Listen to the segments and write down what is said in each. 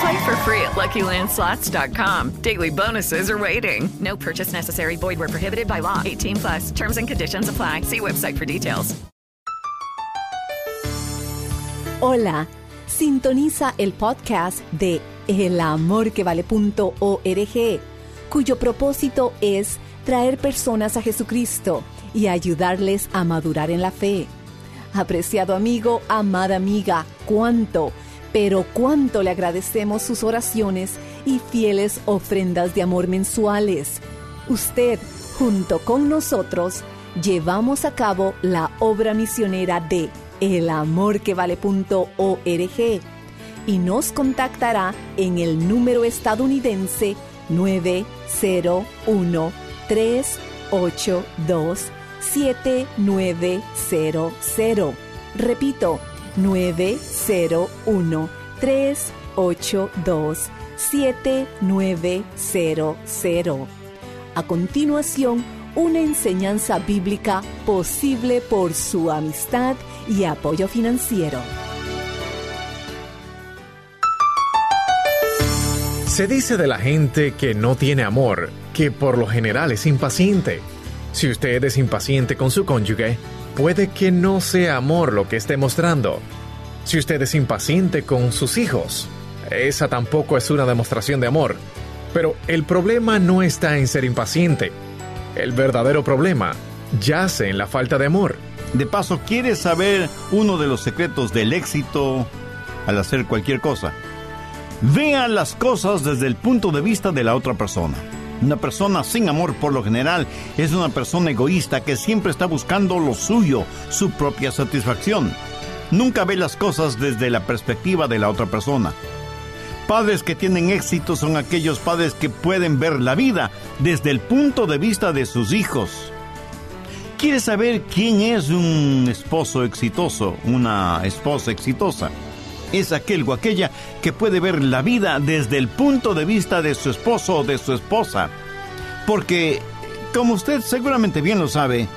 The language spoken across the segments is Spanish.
Play for free at LuckyLandSlots.com. Daily bonuses are waiting. No purchase necessary. Void where prohibited by law. 18 plus. Terms and conditions apply. See website for details. Hola. Sintoniza el podcast de elamorquevale.org, cuyo propósito es traer personas a Jesucristo y ayudarles a madurar en la fe. Apreciado amigo, amada amiga, cuánto, pero cuánto le agradecemos sus oraciones y fieles ofrendas de amor mensuales. Usted, junto con nosotros, llevamos a cabo la obra misionera de elamorquevale.org y nos contactará en el número estadounidense 901 382 7900. Repito, 901-382-7900. A continuación, una enseñanza bíblica posible por su amistad y apoyo financiero. Se dice de la gente que no tiene amor, que por lo general es impaciente si usted es impaciente con su cónyuge, puede que no sea amor lo que esté mostrando. Si usted es impaciente con sus hijos, esa tampoco es una demostración de amor. Pero el problema no está en ser impaciente. El verdadero problema yace en la falta de amor. De paso, ¿quieres saber uno de los secretos del éxito al hacer cualquier cosa? Vea las cosas desde el punto de vista de la otra persona. Una persona sin amor por lo general es una persona egoísta que siempre está buscando lo suyo, su propia satisfacción. Nunca ve las cosas desde la perspectiva de la otra persona. Padres que tienen éxito son aquellos padres que pueden ver la vida desde el punto de vista de sus hijos. ¿Quieres saber quién es un esposo exitoso, una esposa exitosa? Es aquel o aquella que puede ver la vida desde el punto de vista de su esposo o de su esposa. Porque, como usted seguramente bien lo sabe,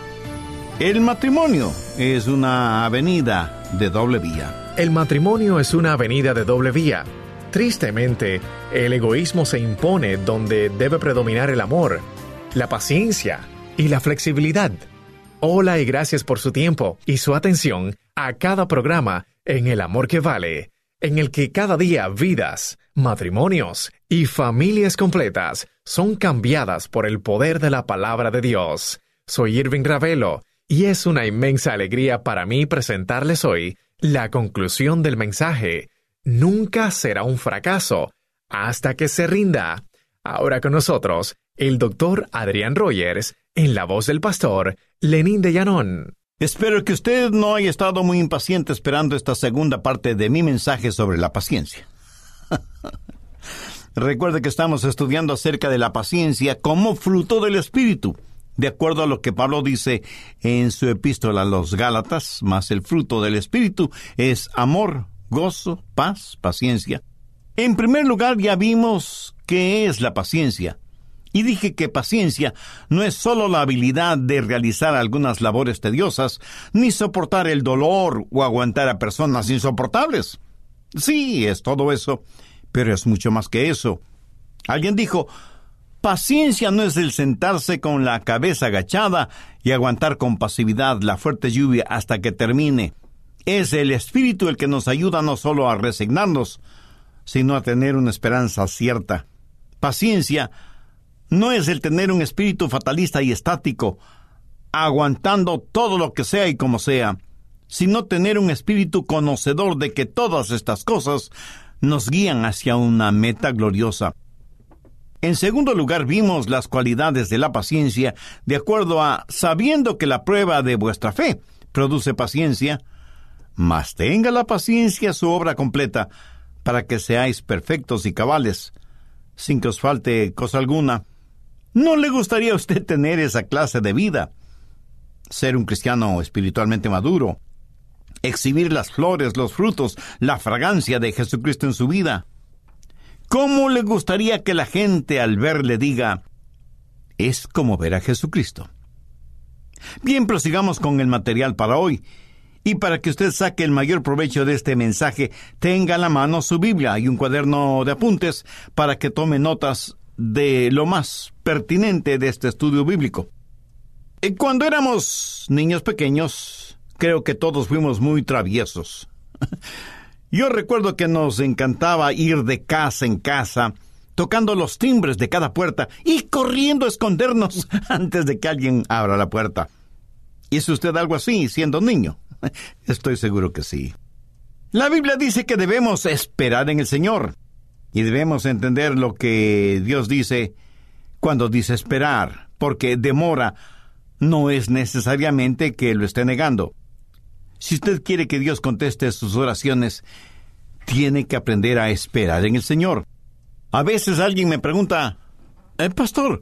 el matrimonio es una avenida de doble vía. El matrimonio es una avenida de doble vía. Tristemente, el egoísmo se impone donde debe predominar el amor, la paciencia y la flexibilidad. Hola y gracias por su tiempo y su atención a cada programa en El Amor que Vale, en el que cada día vidas, matrimonios y familias completas son cambiadas por el poder de la palabra de Dios. Soy Irving Ravelo y es una inmensa alegría para mí presentarles hoy la conclusión del mensaje. Nunca será un fracaso hasta que se rinda. Ahora con nosotros, el doctor Adrián Rogers, en la voz del pastor Lenín de Llanón. Espero que usted no haya estado muy impaciente esperando esta segunda parte de mi mensaje sobre la paciencia. Recuerde que estamos estudiando acerca de la paciencia como fruto del Espíritu, de acuerdo a lo que Pablo dice en su epístola a los Gálatas, más el fruto del Espíritu es amor, gozo, paz, paciencia. En primer lugar, ya vimos qué es la paciencia. Y dije que paciencia no es sólo la habilidad de realizar algunas labores tediosas, ni soportar el dolor o aguantar a personas insoportables. Sí, es todo eso, pero es mucho más que eso. Alguien dijo, paciencia no es el sentarse con la cabeza agachada y aguantar con pasividad la fuerte lluvia hasta que termine. Es el Espíritu el que nos ayuda no solo a resignarnos, sino a tener una esperanza cierta. Paciencia no es el tener un espíritu fatalista y estático, aguantando todo lo que sea y como sea. sino tener un espíritu conocedor de que todas estas cosas nos guían hacia una meta gloriosa. En segundo lugar, vimos las cualidades de la paciencia de acuerdo a sabiendo que la prueba de vuestra fe produce paciencia, mas tenga la paciencia su obra completa, para que seáis perfectos y cabales, sin que os falte cosa alguna. ¿No le gustaría a usted tener esa clase de vida? Ser un cristiano espiritualmente maduro, exhibir las flores, los frutos, la fragancia de Jesucristo en su vida. ¿Cómo le gustaría que la gente al verle diga, es como ver a Jesucristo? Bien, prosigamos con el material para hoy. Y para que usted saque el mayor provecho de este mensaje, tenga a la mano su Biblia y un cuaderno de apuntes para que tome notas de lo más pertinente de este estudio bíblico. Cuando éramos niños pequeños, creo que todos fuimos muy traviesos. Yo recuerdo que nos encantaba ir de casa en casa, tocando los timbres de cada puerta y corriendo a escondernos antes de que alguien abra la puerta. ¿Hizo usted algo así siendo niño? Estoy seguro que sí. La Biblia dice que debemos esperar en el Señor y debemos entender lo que Dios dice cuando dice esperar, porque demora no es necesariamente que lo esté negando. Si usted quiere que Dios conteste sus oraciones, tiene que aprender a esperar en el Señor. A veces alguien me pregunta, eh, Pastor,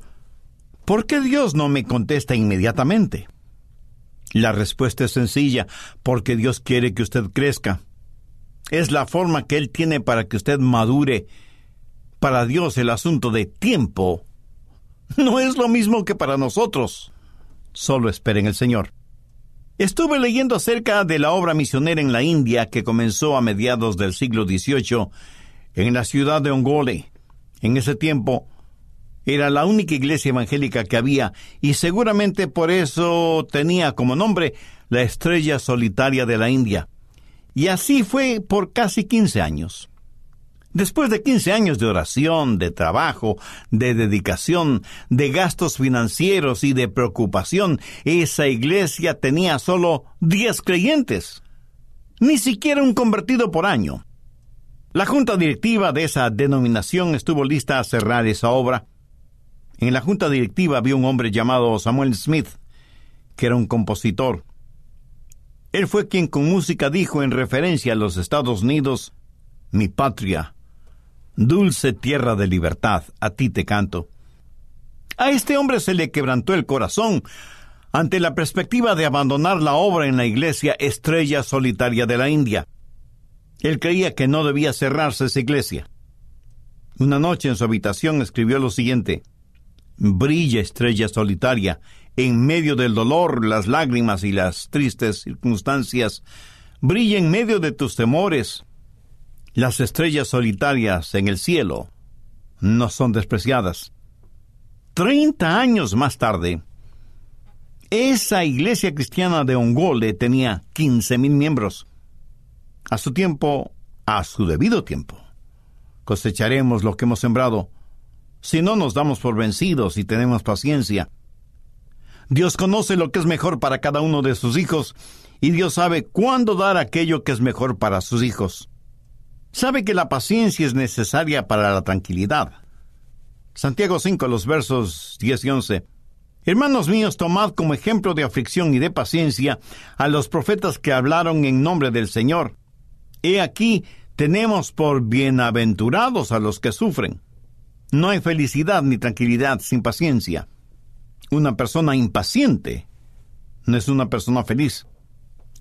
¿por qué Dios no me contesta inmediatamente? La respuesta es sencilla, porque Dios quiere que usted crezca. Es la forma que Él tiene para que usted madure. Para Dios el asunto de tiempo no es lo mismo que para nosotros. Solo esperen el Señor. Estuve leyendo acerca de la obra misionera en la India que comenzó a mediados del siglo XVIII en la ciudad de Ongole. En ese tiempo, era la única iglesia evangélica que había y seguramente por eso tenía como nombre la estrella solitaria de la India. Y así fue por casi 15 años. Después de 15 años de oración, de trabajo, de dedicación, de gastos financieros y de preocupación, esa iglesia tenía solo 10 creyentes. Ni siquiera un convertido por año. La junta directiva de esa denominación estuvo lista a cerrar esa obra en la junta directiva había un hombre llamado Samuel Smith, que era un compositor. Él fue quien con música dijo en referencia a los Estados Unidos, Mi patria, dulce tierra de libertad, a ti te canto. A este hombre se le quebrantó el corazón ante la perspectiva de abandonar la obra en la iglesia Estrella Solitaria de la India. Él creía que no debía cerrarse esa iglesia. Una noche en su habitación escribió lo siguiente, Brilla estrella solitaria, en medio del dolor, las lágrimas y las tristes circunstancias. Brilla en medio de tus temores. Las estrellas solitarias en el cielo no son despreciadas. Treinta años más tarde, esa iglesia cristiana de Ongole tenía quince mil miembros. A su tiempo, a su debido tiempo, cosecharemos lo que hemos sembrado si no nos damos por vencidos y tenemos paciencia. Dios conoce lo que es mejor para cada uno de sus hijos y Dios sabe cuándo dar aquello que es mejor para sus hijos. Sabe que la paciencia es necesaria para la tranquilidad. Santiago 5, los versos 10 y 11. Hermanos míos, tomad como ejemplo de aflicción y de paciencia a los profetas que hablaron en nombre del Señor. He aquí, tenemos por bienaventurados a los que sufren. No hay felicidad ni tranquilidad sin paciencia. Una persona impaciente no es una persona feliz.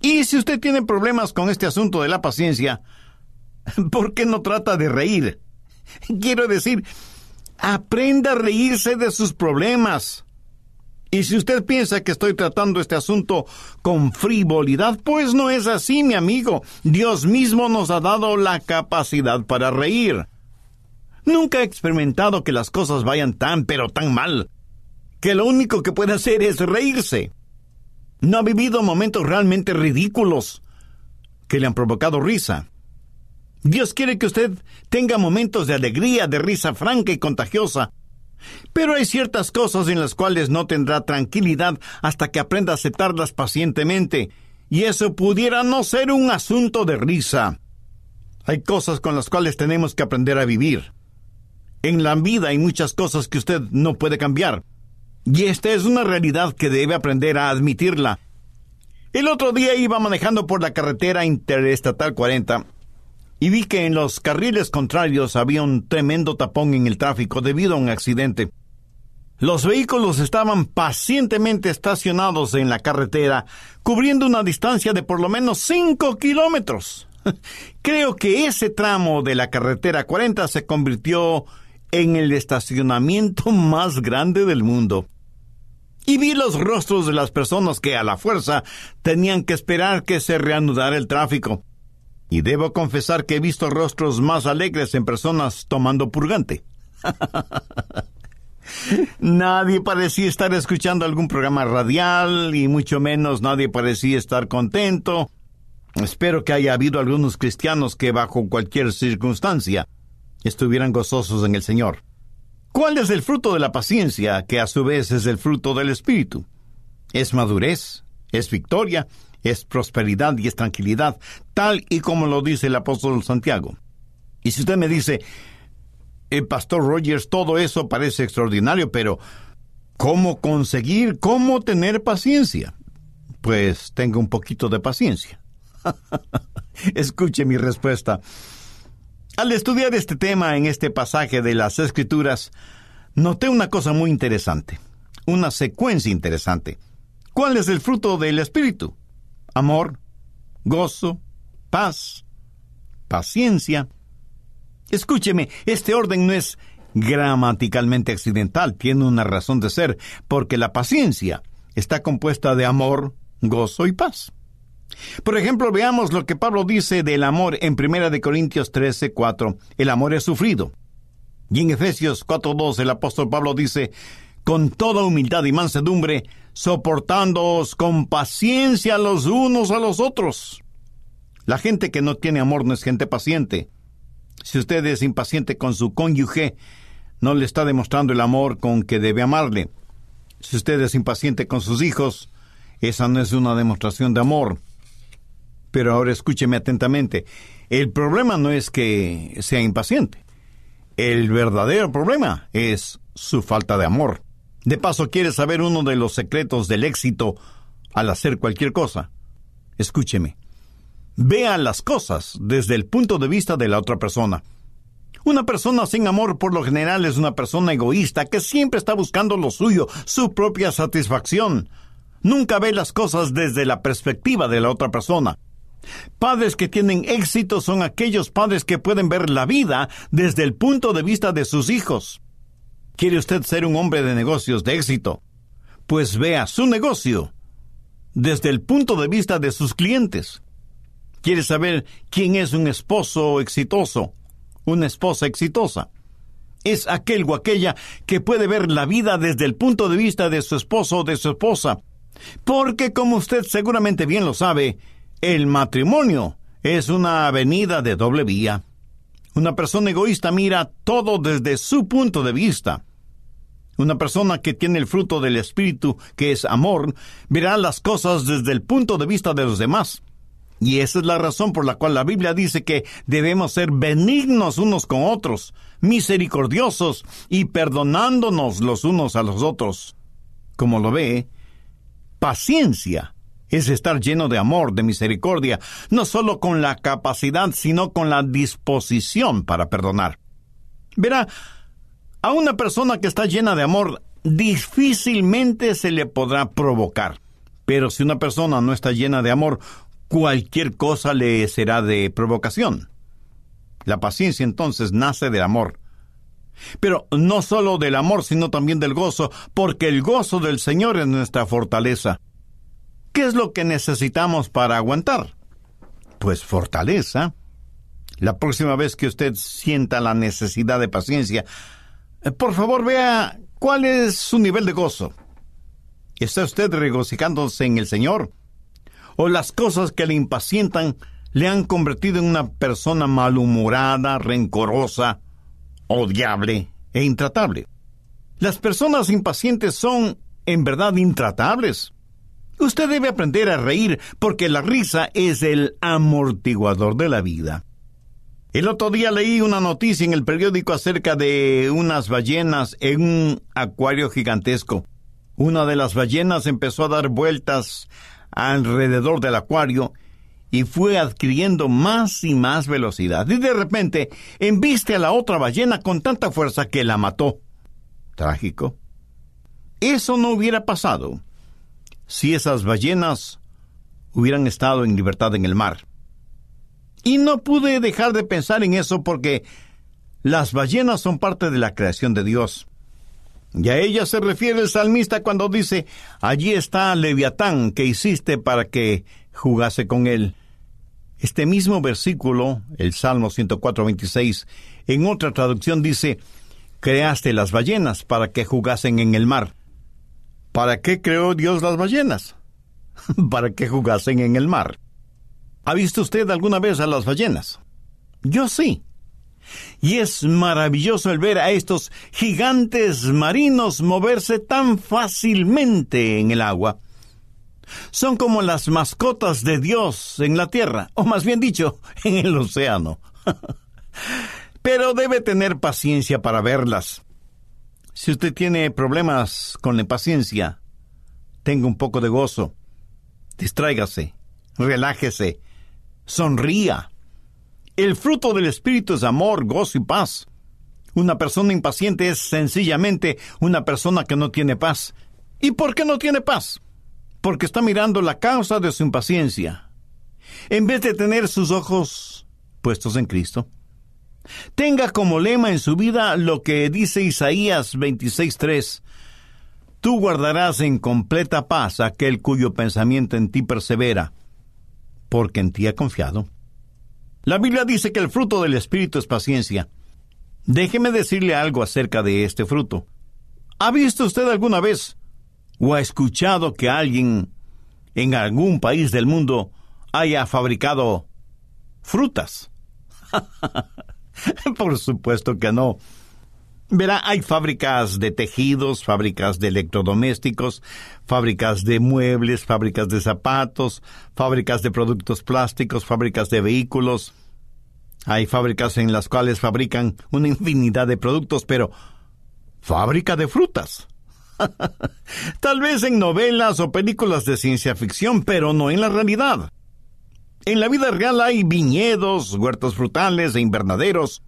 Y si usted tiene problemas con este asunto de la paciencia, ¿por qué no trata de reír? Quiero decir, aprenda a reírse de sus problemas. Y si usted piensa que estoy tratando este asunto con frivolidad, pues no es así, mi amigo. Dios mismo nos ha dado la capacidad para reír. Nunca he experimentado que las cosas vayan tan pero tan mal, que lo único que puede hacer es reírse. No ha vivido momentos realmente ridículos que le han provocado risa. Dios quiere que usted tenga momentos de alegría, de risa franca y contagiosa. Pero hay ciertas cosas en las cuales no tendrá tranquilidad hasta que aprenda a aceptarlas pacientemente y eso pudiera no ser un asunto de risa. Hay cosas con las cuales tenemos que aprender a vivir. En la vida hay muchas cosas que usted no puede cambiar. Y esta es una realidad que debe aprender a admitirla. El otro día iba manejando por la carretera interestatal 40 y vi que en los carriles contrarios había un tremendo tapón en el tráfico debido a un accidente. Los vehículos estaban pacientemente estacionados en la carretera, cubriendo una distancia de por lo menos 5 kilómetros. Creo que ese tramo de la carretera 40 se convirtió en el estacionamiento más grande del mundo. Y vi los rostros de las personas que a la fuerza tenían que esperar que se reanudara el tráfico. Y debo confesar que he visto rostros más alegres en personas tomando purgante. Nadie parecía estar escuchando algún programa radial y mucho menos nadie parecía estar contento. Espero que haya habido algunos cristianos que bajo cualquier circunstancia estuvieran gozosos en el Señor. ¿Cuál es el fruto de la paciencia, que a su vez es el fruto del Espíritu? Es madurez, es victoria, es prosperidad y es tranquilidad, tal y como lo dice el apóstol Santiago. Y si usted me dice, el Pastor Rogers, todo eso parece extraordinario, pero ¿cómo conseguir, cómo tener paciencia? Pues tenga un poquito de paciencia. Escuche mi respuesta. Al estudiar este tema en este pasaje de las Escrituras, noté una cosa muy interesante, una secuencia interesante. ¿Cuál es el fruto del Espíritu? Amor, gozo, paz, paciencia, Escúcheme, este orden no es gramaticalmente accidental, tiene una razón de ser, porque la paciencia está compuesta de amor, gozo y paz. Por ejemplo, veamos lo que Pablo dice del amor en 1 de Corintios 13, 4. El amor es sufrido. Y en Efesios 4, 2, el apóstol Pablo dice, con toda humildad y mansedumbre, soportándoos con paciencia los unos a los otros. La gente que no tiene amor no es gente paciente, si usted es impaciente con su cónyuge, no le está demostrando el amor con que debe amarle. Si usted es impaciente con sus hijos, esa no es una demostración de amor. Pero ahora escúcheme atentamente. El problema no es que sea impaciente. El verdadero problema es su falta de amor. De paso, ¿quiere saber uno de los secretos del éxito al hacer cualquier cosa? Escúcheme vea las cosas desde el punto de vista de la otra persona. Una persona sin amor por lo general es una persona egoísta que siempre está buscando lo suyo, su propia satisfacción. Nunca ve las cosas desde la perspectiva de la otra persona. Padres que tienen éxito son aquellos padres que pueden ver la vida desde el punto de vista de sus hijos. ¿Quiere usted ser un hombre de negocios de éxito? Pues vea su negocio desde el punto de vista de sus clientes. ¿Quiere saber quién es un esposo exitoso? Una esposa exitosa. Es aquel o aquella que puede ver la vida desde el punto de vista de su esposo o de su esposa. Porque, como usted seguramente bien lo sabe, el matrimonio es una avenida de doble vía. Una persona egoísta mira todo desde su punto de vista. Una persona que tiene el fruto del Espíritu, que es amor, verá las cosas desde el punto de vista de los demás. Y esa es la razón por la cual la Biblia dice que debemos ser benignos unos con otros, misericordiosos y perdonándonos los unos a los otros. Como lo ve, paciencia es estar lleno de amor, de misericordia, no solo con la capacidad, sino con la disposición para perdonar. Verá, a una persona que está llena de amor difícilmente se le podrá provocar. Pero si una persona no está llena de amor, cualquier cosa le será de provocación. La paciencia entonces nace del amor. Pero no solo del amor, sino también del gozo, porque el gozo del Señor es nuestra fortaleza. ¿Qué es lo que necesitamos para aguantar? Pues fortaleza. La próxima vez que usted sienta la necesidad de paciencia, eh, por favor vea cuál es su nivel de gozo. ¿Está usted regocijándose en el Señor? o las cosas que le impacientan le han convertido en una persona malhumorada, rencorosa, odiable e intratable. Las personas impacientes son, en verdad, intratables. Usted debe aprender a reír porque la risa es el amortiguador de la vida. El otro día leí una noticia en el periódico acerca de unas ballenas en un acuario gigantesco. Una de las ballenas empezó a dar vueltas alrededor del acuario y fue adquiriendo más y más velocidad. Y de repente embiste a la otra ballena con tanta fuerza que la mató. Trágico. Eso no hubiera pasado si esas ballenas hubieran estado en libertad en el mar. Y no pude dejar de pensar en eso porque las ballenas son parte de la creación de Dios. Y a ella se refiere el salmista cuando dice, allí está Leviatán que hiciste para que jugase con él. Este mismo versículo, el Salmo 104.26, en otra traducción dice, creaste las ballenas para que jugasen en el mar. ¿Para qué creó Dios las ballenas? para que jugasen en el mar. ¿Ha visto usted alguna vez a las ballenas? Yo sí. Y es maravilloso el ver a estos gigantes marinos moverse tan fácilmente en el agua. Son como las mascotas de Dios en la tierra, o más bien dicho, en el océano. Pero debe tener paciencia para verlas. Si usted tiene problemas con la impaciencia, tenga un poco de gozo. Distráigase, relájese, sonría. El fruto del Espíritu es amor, gozo y paz. Una persona impaciente es sencillamente una persona que no tiene paz. ¿Y por qué no tiene paz? Porque está mirando la causa de su impaciencia, en vez de tener sus ojos puestos en Cristo. Tenga como lema en su vida lo que dice Isaías 26.3. Tú guardarás en completa paz aquel cuyo pensamiento en ti persevera, porque en ti ha confiado. La Biblia dice que el fruto del Espíritu es paciencia. Déjeme decirle algo acerca de este fruto. ¿Ha visto usted alguna vez o ha escuchado que alguien en algún país del mundo haya fabricado frutas? Por supuesto que no. Verá, hay fábricas de tejidos, fábricas de electrodomésticos, fábricas de muebles, fábricas de zapatos, fábricas de productos plásticos, fábricas de vehículos. Hay fábricas en las cuales fabrican una infinidad de productos, pero fábrica de frutas. Tal vez en novelas o películas de ciencia ficción, pero no en la realidad. En la vida real hay viñedos, huertos frutales e invernaderos,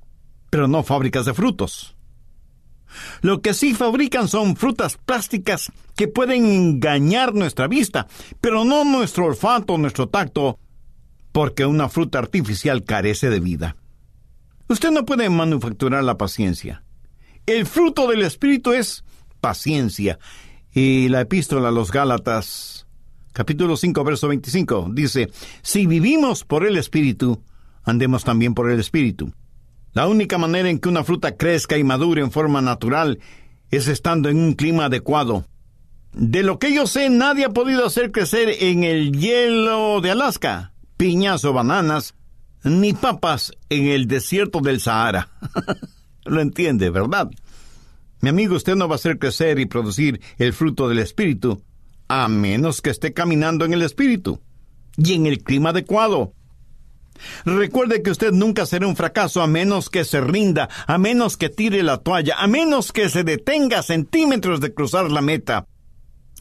pero no fábricas de frutos. Lo que sí fabrican son frutas plásticas que pueden engañar nuestra vista, pero no nuestro olfato nuestro tacto, porque una fruta artificial carece de vida. Usted no puede manufacturar la paciencia. El fruto del Espíritu es paciencia. Y la epístola a los Gálatas capítulo 5, verso 25, dice, si vivimos por el Espíritu, andemos también por el Espíritu. La única manera en que una fruta crezca y madure en forma natural es estando en un clima adecuado. De lo que yo sé, nadie ha podido hacer crecer en el hielo de Alaska piñas o bananas, ni papas en el desierto del Sahara. lo entiende, ¿verdad? Mi amigo, usted no va a hacer crecer y producir el fruto del Espíritu a menos que esté caminando en el espíritu y en el clima adecuado. Recuerde que usted nunca será un fracaso a menos que se rinda, a menos que tire la toalla, a menos que se detenga centímetros de cruzar la meta.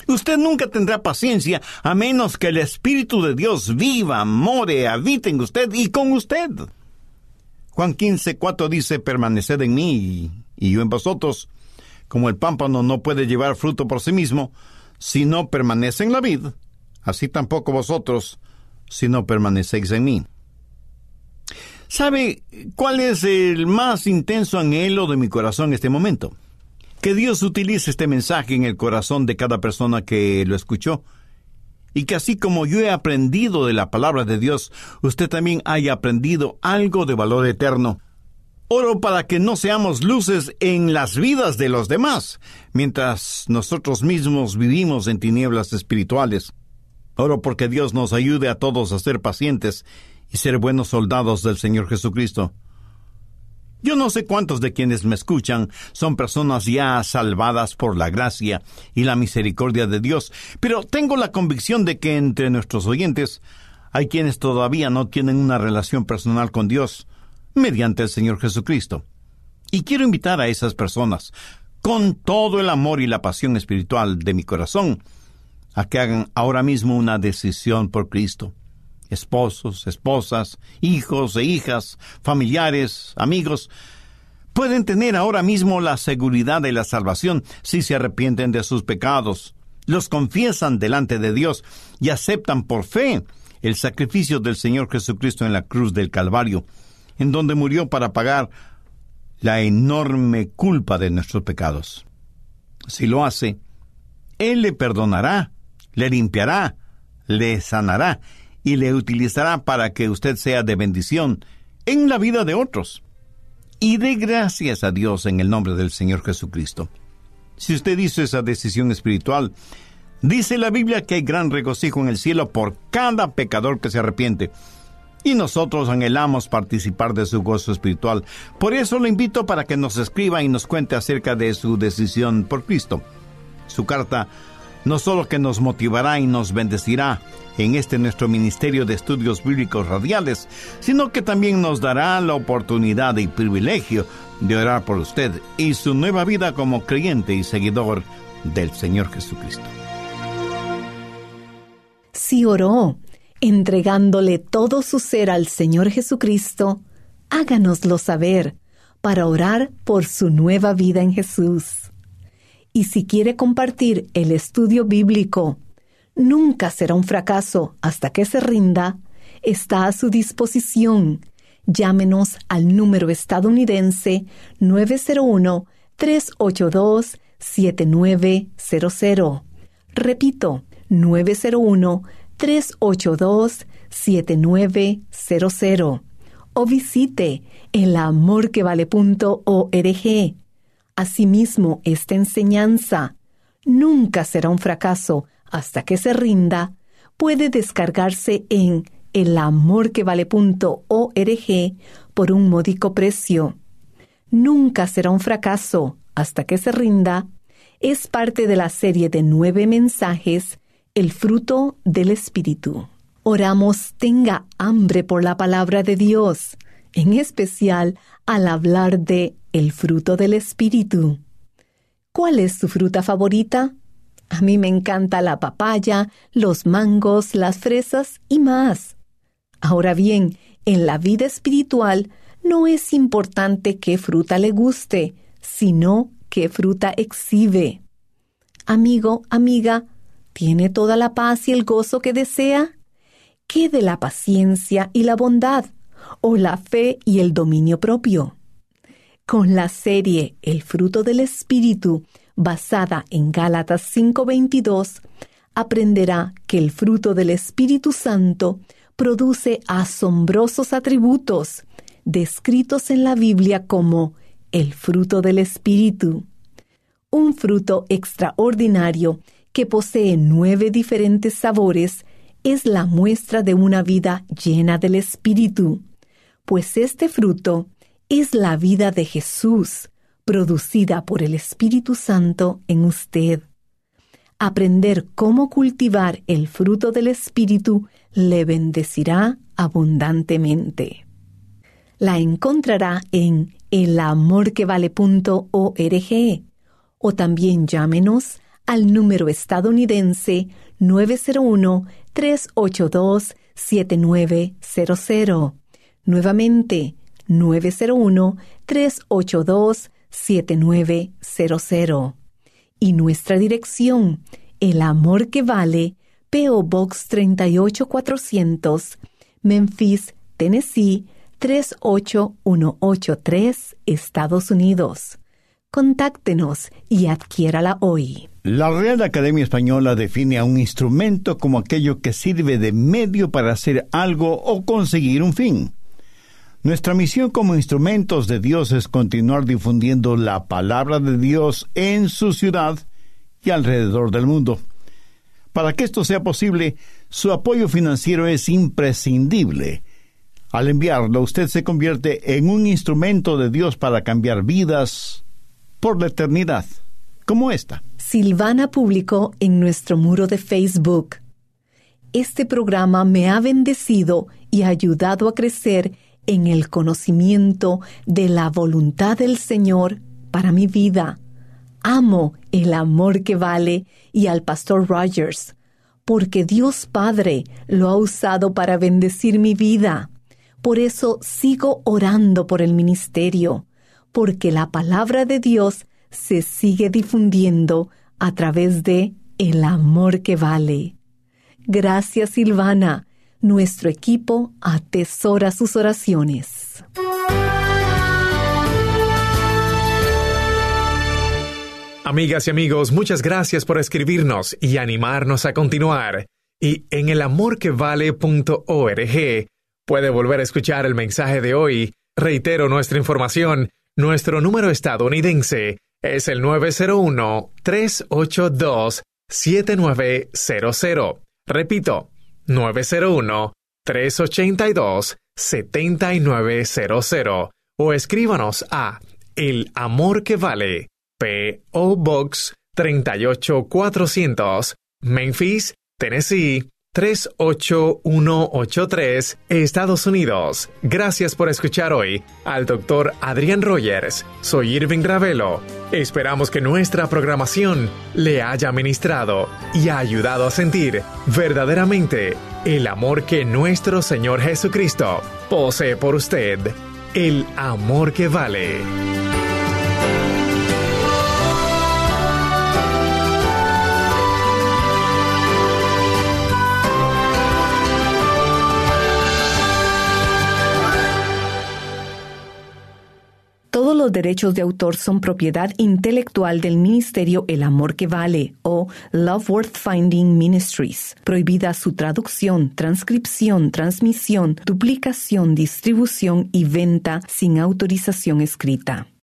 Usted nunca tendrá paciencia a menos que el Espíritu de Dios viva, more, habite en usted y con usted. Juan 15, 4 dice, permaneced en mí y yo en vosotros. Como el pámpano no puede llevar fruto por sí mismo, si no permanece en la vid, así tampoco vosotros, si no permanecéis en mí. ¿Sabe cuál es el más intenso anhelo de mi corazón en este momento? Que Dios utilice este mensaje en el corazón de cada persona que lo escuchó y que así como yo he aprendido de la palabra de Dios, usted también haya aprendido algo de valor eterno Oro para que no seamos luces en las vidas de los demás, mientras nosotros mismos vivimos en tinieblas espirituales. Oro porque Dios nos ayude a todos a ser pacientes y ser buenos soldados del Señor Jesucristo. Yo no sé cuántos de quienes me escuchan son personas ya salvadas por la gracia y la misericordia de Dios, pero tengo la convicción de que entre nuestros oyentes hay quienes todavía no tienen una relación personal con Dios mediante el Señor Jesucristo. Y quiero invitar a esas personas, con todo el amor y la pasión espiritual de mi corazón, a que hagan ahora mismo una decisión por Cristo. Esposos, esposas, hijos e hijas, familiares, amigos, pueden tener ahora mismo la seguridad de la salvación si se arrepienten de sus pecados, los confiesan delante de Dios y aceptan por fe el sacrificio del Señor Jesucristo en la cruz del Calvario, en donde murió para pagar la enorme culpa de nuestros pecados. Si lo hace, Él le perdonará, le limpiará, le sanará y le utilizará para que usted sea de bendición en la vida de otros. Y dé gracias a Dios en el nombre del Señor Jesucristo. Si usted hizo esa decisión espiritual, dice la Biblia que hay gran regocijo en el cielo por cada pecador que se arrepiente y nosotros anhelamos participar de su gozo espiritual. Por eso lo invito para que nos escriba y nos cuente acerca de su decisión por Cristo. Su carta no solo que nos motivará y nos bendecirá en este nuestro Ministerio de Estudios Bíblicos Radiales, sino que también nos dará la oportunidad y privilegio de orar por usted y su nueva vida como creyente y seguidor del Señor Jesucristo. Si oró entregándole todo su ser al Señor Jesucristo, háganoslo saber para orar por su nueva vida en Jesús. Y si quiere compartir el estudio bíblico, nunca será un fracaso hasta que se rinda, está a su disposición. Llámenos al número estadounidense 901-382-7900. Repito, 901 382-7900 o visite elamorquevale.org. Asimismo, esta enseñanza nunca será un fracaso hasta que se rinda. Puede descargarse en elamorquevale.org por un módico precio. Nunca será un fracaso hasta que se rinda. Es parte de la serie de nueve mensajes el fruto del Espíritu. Oramos tenga hambre por la palabra de Dios, en especial al hablar de el fruto del Espíritu. ¿Cuál es su fruta favorita? A mí me encanta la papaya, los mangos, las fresas y más. Ahora bien, en la vida espiritual no es importante qué fruta le guste, sino qué fruta exhibe. Amigo, amiga, ¿Tiene toda la paz y el gozo que desea? ¿Qué de la paciencia y la bondad? ¿O la fe y el dominio propio? Con la serie El fruto del Espíritu, basada en Gálatas 5:22, aprenderá que el fruto del Espíritu Santo produce asombrosos atributos, descritos en la Biblia como el fruto del Espíritu. Un fruto extraordinario que posee nueve diferentes sabores, es la muestra de una vida llena del Espíritu, pues este fruto es la vida de Jesús, producida por el Espíritu Santo en usted. Aprender cómo cultivar el fruto del Espíritu le bendecirá abundantemente. La encontrará en elamorquevale.org o también llámenos al número estadounidense 901-382-7900. Nuevamente, 901-382-7900. Y nuestra dirección, El Amor que Vale, PO Box 38400, Memphis, Tennessee 38183, Estados Unidos. Contáctenos y adquiérala hoy. La Real Academia Española define a un instrumento como aquello que sirve de medio para hacer algo o conseguir un fin. Nuestra misión como instrumentos de Dios es continuar difundiendo la palabra de Dios en su ciudad y alrededor del mundo. Para que esto sea posible, su apoyo financiero es imprescindible. Al enviarlo, usted se convierte en un instrumento de Dios para cambiar vidas por la eternidad, como esta. Silvana publicó en nuestro muro de Facebook. Este programa me ha bendecido y ayudado a crecer en el conocimiento de la voluntad del Señor para mi vida. Amo el amor que vale y al pastor Rogers, porque Dios Padre lo ha usado para bendecir mi vida. Por eso sigo orando por el ministerio, porque la palabra de Dios se sigue difundiendo a través de el amor que vale. Gracias Silvana. Nuestro equipo atesora sus oraciones. Amigas y amigos, muchas gracias por escribirnos y animarnos a continuar. Y en elamorquevale.org puede volver a escuchar el mensaje de hoy. Reitero nuestra información. Nuestro número estadounidense es el 901-382-7900. Repito, 901-382-7900 o escríbanos a El Amor que Vale, P.O. Box 38400, Memphis, Tennessee 38183, Estados Unidos. Gracias por escuchar hoy al doctor Adrián Rogers. Soy Irving Ravelo. Esperamos que nuestra programación le haya ministrado y ha ayudado a sentir verdaderamente el amor que nuestro Señor Jesucristo posee por usted. El amor que vale. Los derechos de autor son propiedad intelectual del Ministerio El Amor que Vale o Love Worth Finding Ministries. Prohibida su traducción, transcripción, transmisión, duplicación, distribución y venta sin autorización escrita.